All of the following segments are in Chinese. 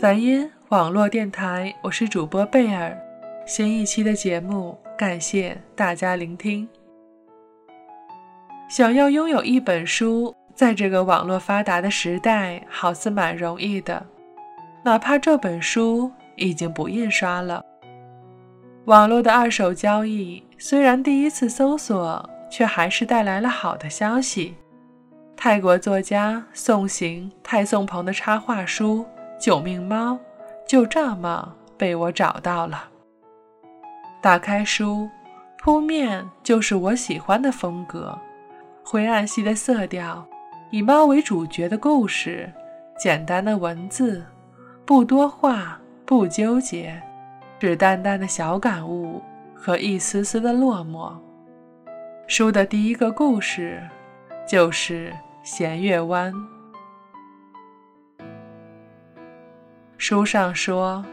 梵音网络电台，我是主播贝尔。新一期的节目，感谢大家聆听。想要拥有一本书，在这个网络发达的时代，好似蛮容易的。哪怕这本书已经不印刷了，网络的二手交易虽然第一次搜索，却还是带来了好的消息。泰国作家宋行泰宋鹏的插画书《九命猫》就这么被我找到了。打开书，铺面就是我喜欢的风格。灰暗系的色调，以猫为主角的故事，简单的文字，不多话，不纠结，只淡淡的小感悟和一丝丝的落寞。书的第一个故事就是弦月湾。书上说，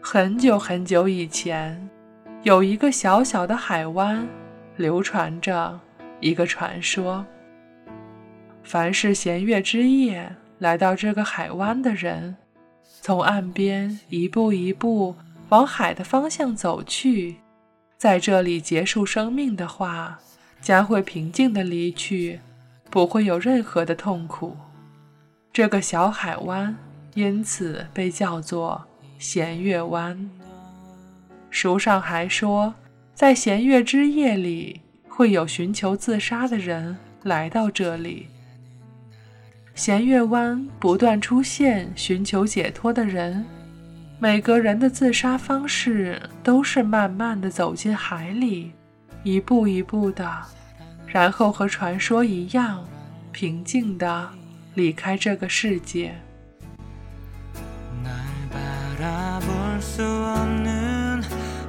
很久很久以前，有一个小小的海湾，流传着。一个传说：凡是弦月之夜来到这个海湾的人，从岸边一步一步往海的方向走去，在这里结束生命的话，将会平静的离去，不会有任何的痛苦。这个小海湾因此被叫做弦月湾。书上还说，在弦月之夜里。会有寻求自杀的人来到这里。弦月湾不断出现寻求解脱的人，每个人的自杀方式都是慢慢的走进海里，一步一步的，然后和传说一样，平静的离开这个世界。 바라볼 수 없는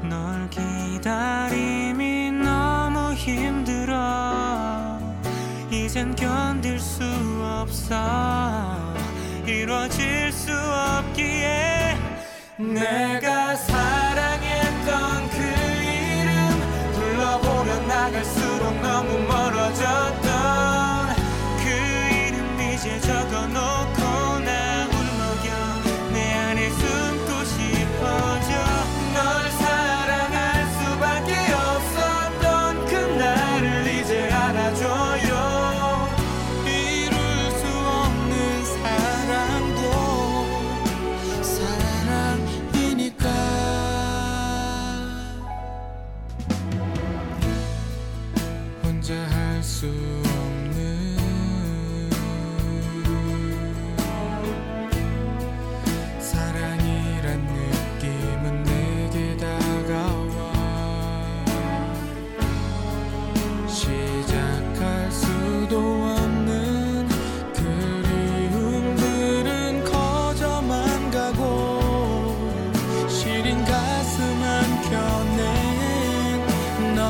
널 기다림이 너무 힘들어. 이젠 견딜 수 없어. 이뤄질 수 없기에 내가 사랑했던 그 이름 불러보려 나갈수록 너무 멀어졌던 그 이름 이제 적어놓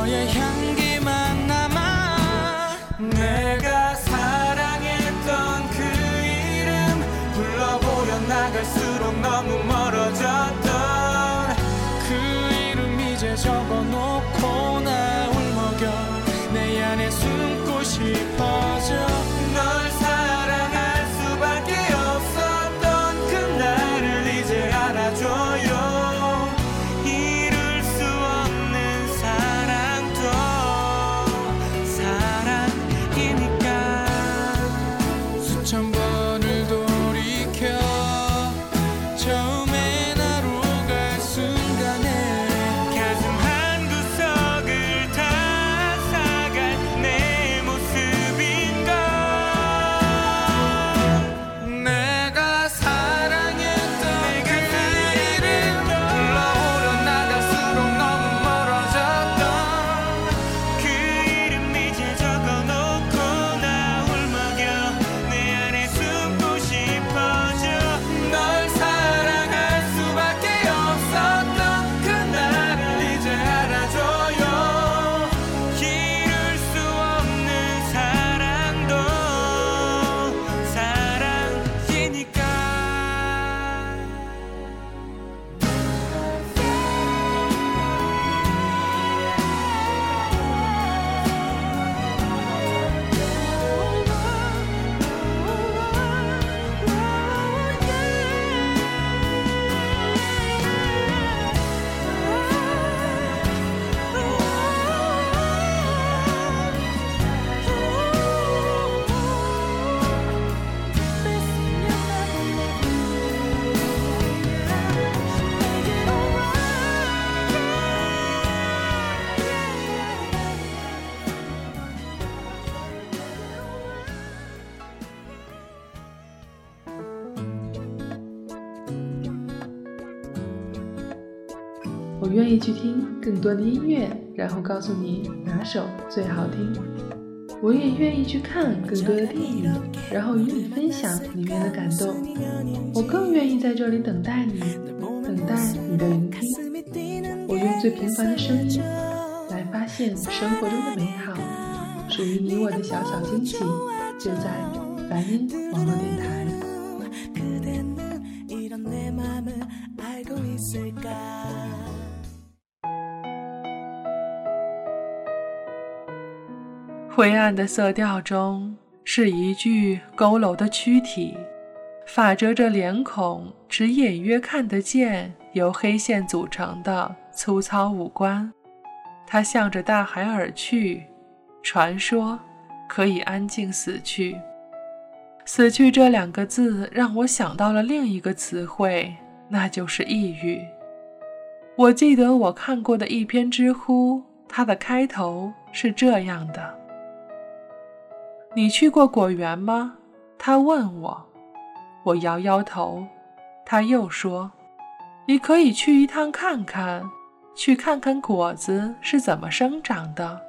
我也想给我愿意去听更多的音乐，然后告诉你哪首最好听。我也愿意去看更多的电影，然后与你分享里面的感动。我更愿意在这里等待你，等待你的聆听。我用最平凡的声音来发现生活中的美好，属于你我的小小惊喜，就在梵音网络电台。灰暗的色调中，是一具佝偻的躯体，发遮着脸孔，只隐约看得见由黑线组成的粗糙五官。他向着大海而去，传说可以安静死去。死去这两个字让我想到了另一个词汇，那就是抑郁。我记得我看过的一篇知乎，它的开头是这样的。你去过果园吗？他问我，我摇摇头。他又说：“你可以去一趟看看，去看看果子是怎么生长的，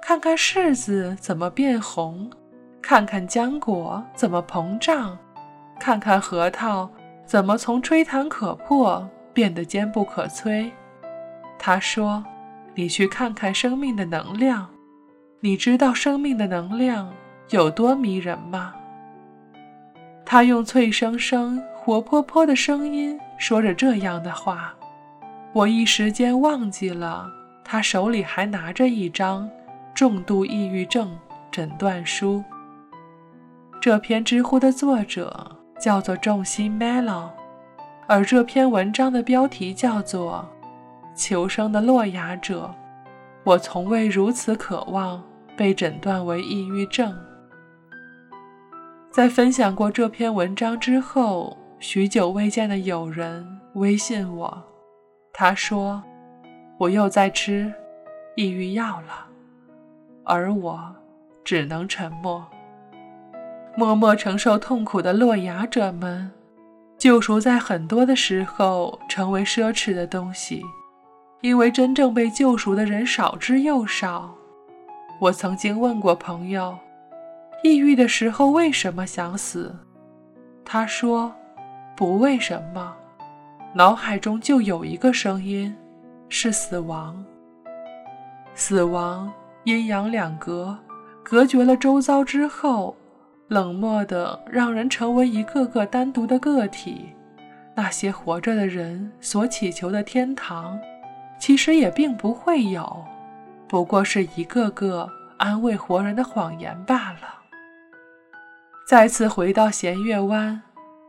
看看柿子怎么变红，看看浆果怎么膨胀，看看核桃怎么从吹弹可破变得坚不可摧。”他说：“你去看看生命的能量，你知道生命的能量。”有多迷人吗？他用脆生生、活泼泼的声音说着这样的话，我一时间忘记了他手里还拿着一张重度抑郁症诊断书。这篇知乎的作者叫做重心 Mellow，而这篇文章的标题叫做《求生的落雅者》。我从未如此渴望被诊断为抑郁症。在分享过这篇文章之后，许久未见的友人微信我，他说：“我又在吃抑郁药了。”而我只能沉默。默默承受痛苦的落雅者们，救赎在很多的时候成为奢侈的东西，因为真正被救赎的人少之又少。我曾经问过朋友。抑郁的时候为什么想死？他说：“不为什么，脑海中就有一个声音，是死亡。死亡阴阳两隔，隔绝了周遭之后，冷漠的让人成为一个个单独的个体。那些活着的人所祈求的天堂，其实也并不会有，不过是一个个安慰活人的谎言罢了。”再次回到弦月湾，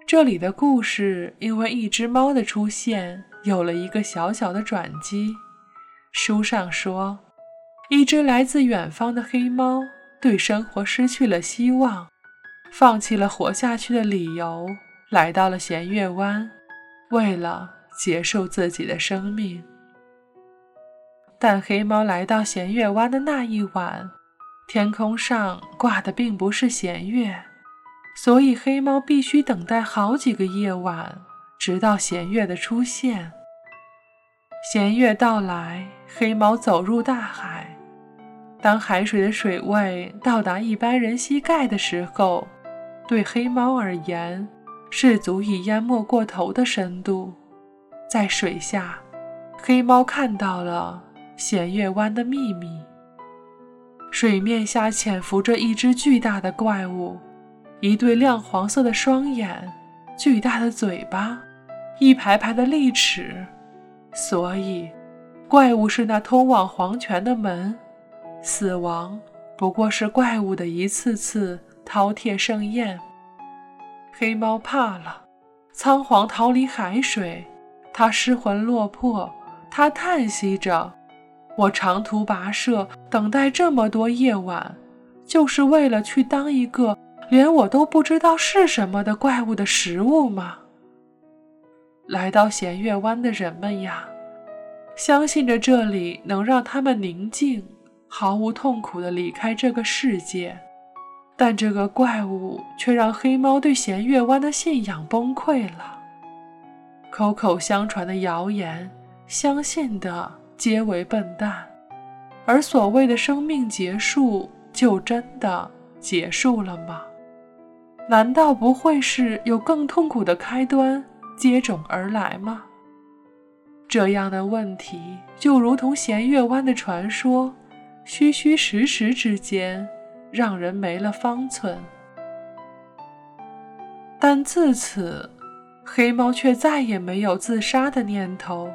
这里的故事因为一只猫的出现有了一个小小的转机。书上说，一只来自远方的黑猫对生活失去了希望，放弃了活下去的理由，来到了弦月湾，为了结束自己的生命。但黑猫来到弦月湾的那一晚，天空上挂的并不是弦月。所以，黑猫必须等待好几个夜晚，直到弦月的出现。弦月到来，黑猫走入大海。当海水的水位到达一般人膝盖的时候，对黑猫而言是足以淹没过头的深度。在水下，黑猫看到了弦月湾的秘密。水面下潜伏着一只巨大的怪物。一对亮黄色的双眼，巨大的嘴巴，一排排的利齿，所以，怪物是那通往黄泉的门，死亡不过是怪物的一次次饕餮盛宴。黑猫怕了，仓皇逃离海水，它失魂落魄，它叹息着：“我长途跋涉，等待这么多夜晚，就是为了去当一个。”连我都不知道是什么的怪物的食物吗？来到弦月湾的人们呀，相信着这里能让他们宁静、毫无痛苦地离开这个世界。但这个怪物却让黑猫对弦月湾的信仰崩溃了。口口相传的谣言相信的皆为笨蛋，而所谓的生命结束，就真的结束了吗？难道不会是有更痛苦的开端接踵而来吗？这样的问题就如同弦月湾的传说，虚虚实实之间，让人没了方寸。但自此，黑猫却再也没有自杀的念头，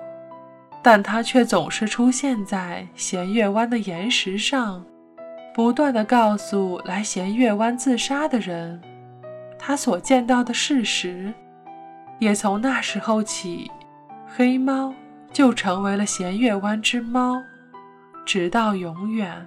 但它却总是出现在弦月湾的岩石上，不断的告诉来弦月湾自杀的人，他所见到的事实。也从那时候起，黑猫就成为了弦月湾之猫，直到永远。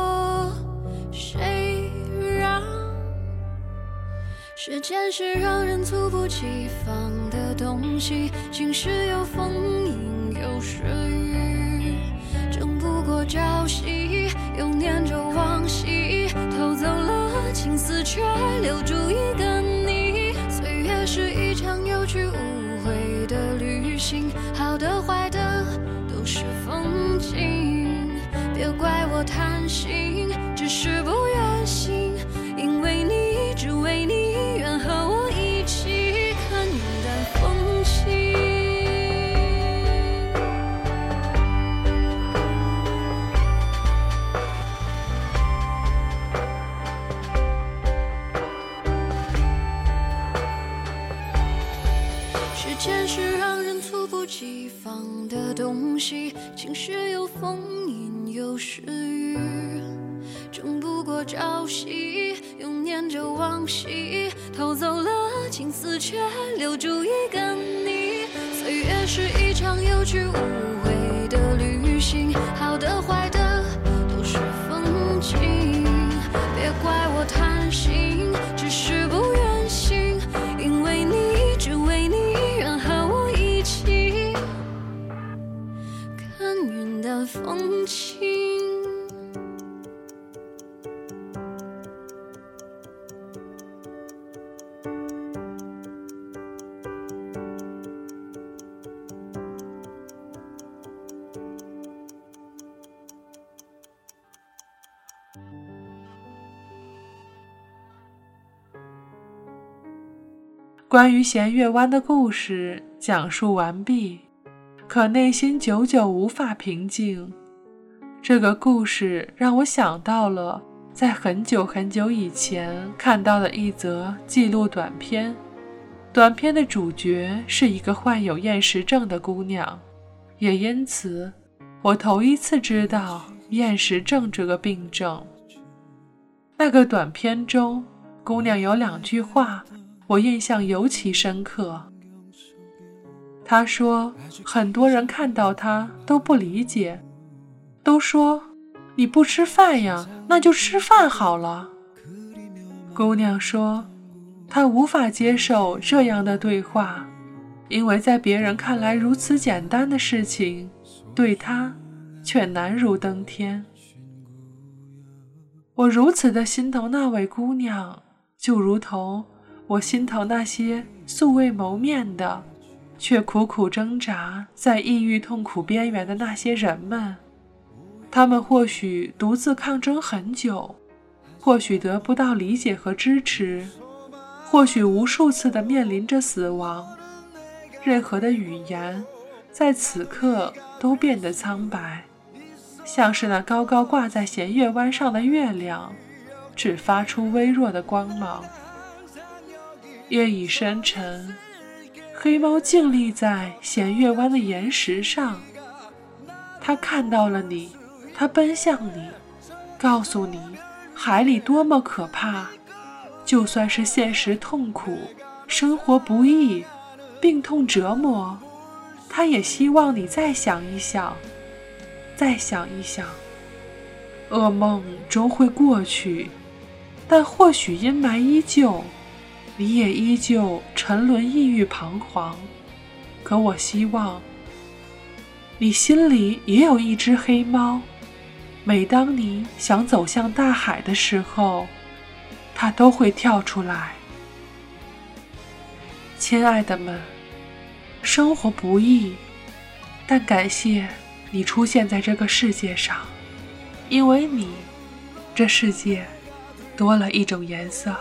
时间是让人猝不及防的东西？晴时有风，阴有时雨，争不过朝夕，又念着往昔，偷走了青丝，却留住一个你。岁月是一场有去无回的旅行，好的坏的都是风景，别怪我贪心。关于弦月湾的故事讲述完毕，可内心久久无法平静。这个故事让我想到了在很久很久以前看到的一则记录短片。短片的主角是一个患有厌食症的姑娘，也因此我头一次知道厌食症这个病症。那个短片中，姑娘有两句话。我印象尤其深刻。他说，很多人看到他都不理解，都说你不吃饭呀，那就吃饭好了。姑娘说，她无法接受这样的对话，因为在别人看来如此简单的事情，对她却难如登天。我如此的心疼那位姑娘，就如同……我心疼那些素未谋面的，却苦苦挣扎在抑郁痛苦边缘的那些人们。他们或许独自抗争很久，或许得不到理解和支持，或许无数次的面临着死亡。任何的语言，在此刻都变得苍白，像是那高高挂在弦月湾上的月亮，只发出微弱的光芒。夜已深沉，黑猫静立在弦月湾的岩石上，它看到了你，它奔向你，告诉你海里多么可怕。就算是现实痛苦，生活不易，病痛折磨，它也希望你再想一想，再想一想。噩梦终会过去，但或许阴霾依旧。你也依旧沉沦、抑郁、彷徨，可我希望你心里也有一只黑猫。每当你想走向大海的时候，它都会跳出来。亲爱的们，生活不易，但感谢你出现在这个世界上，因为你，这世界多了一种颜色。